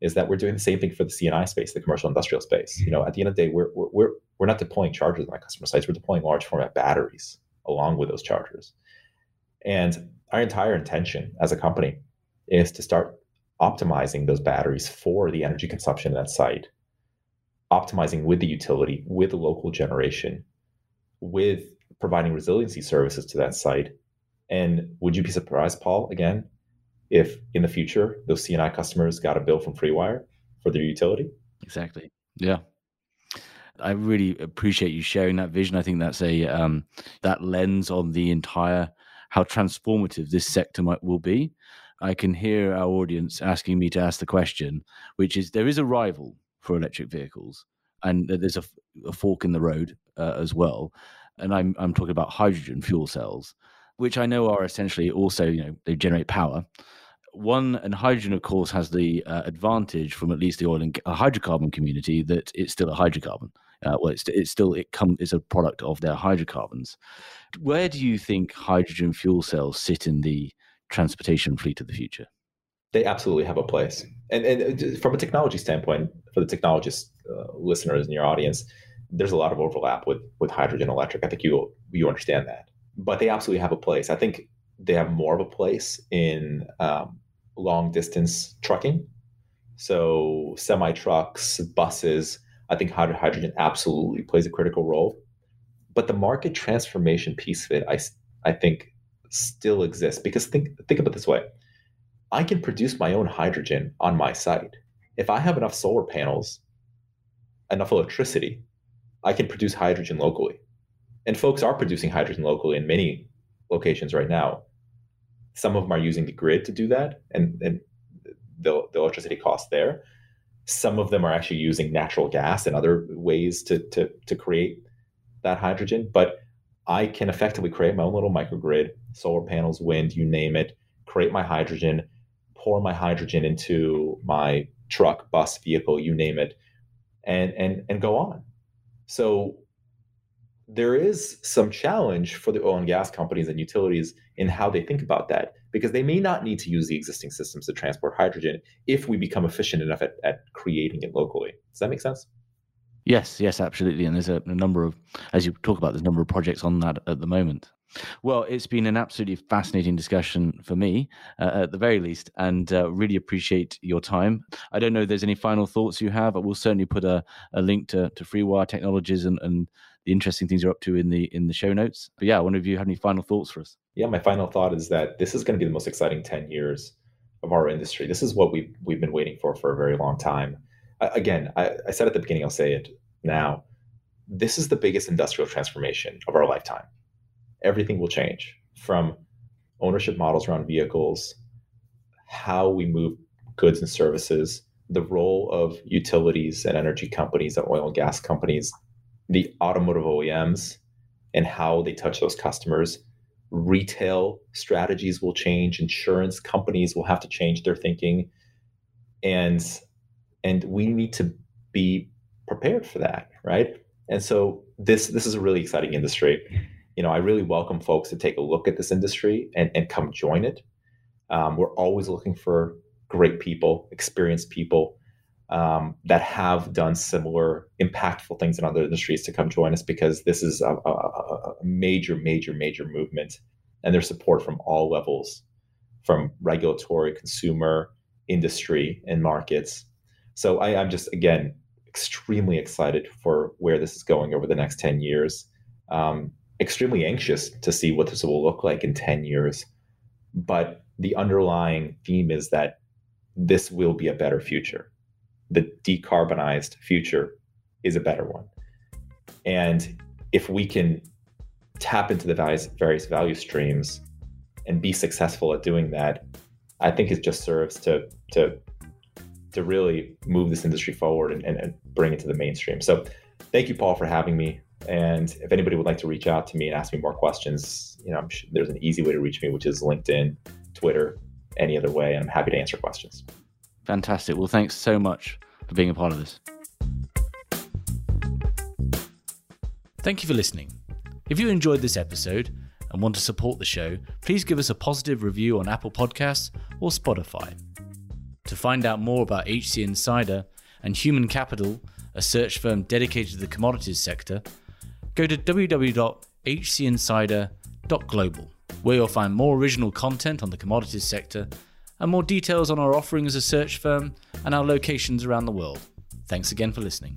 is that we're doing the same thing for the CNI space, the commercial industrial space. You know, at the end of the day, we're we're we're not deploying chargers on our customer sites. We're deploying large format batteries along with those chargers. And our entire intention as a company is to start optimizing those batteries for the energy consumption at that site, optimizing with the utility, with local generation, with providing resiliency services to that site. And would you be surprised, Paul, again, if in the future those CNI customers got a bill from FreeWire for their utility. Exactly. Yeah. I really appreciate you sharing that vision. I think that's a um, that lens on the entire how transformative this sector might will be. I can hear our audience asking me to ask the question, which is there is a rival for electric vehicles, and there's a, a fork in the road uh, as well. And I'm I'm talking about hydrogen fuel cells, which I know are essentially also you know they generate power, one and hydrogen of course has the uh, advantage from at least the oil and uh, hydrocarbon community that it's still a hydrocarbon uh, well it's, it's still it come it's a product of their hydrocarbons where do you think hydrogen fuel cells sit in the transportation fleet of the future they absolutely have a place and, and uh, from a technology standpoint for the technologist uh, listeners in your audience there's a lot of overlap with with hydrogen electric i think you you understand that but they absolutely have a place. I think they have more of a place in um, long distance trucking. So semi trucks, buses. I think hydrogen absolutely plays a critical role. But the market transformation piece of it, I, I think, still exists because think think it this way: I can produce my own hydrogen on my site. If I have enough solar panels, enough electricity, I can produce hydrogen locally. And folks are producing hydrogen locally in many locations right now. Some of them are using the grid to do that, and, and the, the electricity cost there. Some of them are actually using natural gas and other ways to, to, to create that hydrogen. But I can effectively create my own little microgrid, solar panels, wind, you name it, create my hydrogen, pour my hydrogen into my truck, bus, vehicle, you name it, and and and go on. So there is some challenge for the oil and gas companies and utilities in how they think about that because they may not need to use the existing systems to transport hydrogen if we become efficient enough at, at creating it locally. Does that make sense? Yes, yes, absolutely. And there's a, a number of, as you talk about, there's a number of projects on that at the moment. Well, it's been an absolutely fascinating discussion for me, uh, at the very least, and uh, really appreciate your time. I don't know if there's any final thoughts you have, but we'll certainly put a, a link to, to FreeWire Technologies and, and the interesting things you're up to in the in the show notes. But yeah, I wonder if you have any final thoughts for us. Yeah, my final thought is that this is going to be the most exciting 10 years of our industry. This is what we've we've been waiting for for a very long time. again, I, I said at the beginning, I'll say it now. This is the biggest industrial transformation of our lifetime. Everything will change from ownership models around vehicles, how we move goods and services, the role of utilities and energy companies and oil and gas companies the automotive OEMs and how they touch those customers. Retail strategies will change. Insurance companies will have to change their thinking, and and we need to be prepared for that, right? And so this this is a really exciting industry. You know, I really welcome folks to take a look at this industry and, and come join it. Um, we're always looking for great people, experienced people um, that have done similar impactful things in other industries to come join us because this is a, a, a major, major, major movement, and there's support from all levels, from regulatory, consumer, industry, and markets. So I, I'm just again extremely excited for where this is going over the next 10 years. Um, extremely anxious to see what this will look like in 10 years. But the underlying theme is that this will be a better future the decarbonized future is a better one. And if we can tap into the various, various value streams and be successful at doing that, I think it just serves to to to really move this industry forward and, and, and bring it to the mainstream. So thank you, Paul, for having me. And if anybody would like to reach out to me and ask me more questions, you know, sure there's an easy way to reach me, which is LinkedIn, Twitter, any other way, and I'm happy to answer questions. Fantastic. Well, thanks so much for being a part of this. Thank you for listening. If you enjoyed this episode and want to support the show, please give us a positive review on Apple Podcasts or Spotify. To find out more about HC Insider and Human Capital, a search firm dedicated to the commodities sector, go to www.hcinsider.global, where you'll find more original content on the commodities sector and more details on our offering as a search firm and our locations around the world. Thanks again for listening.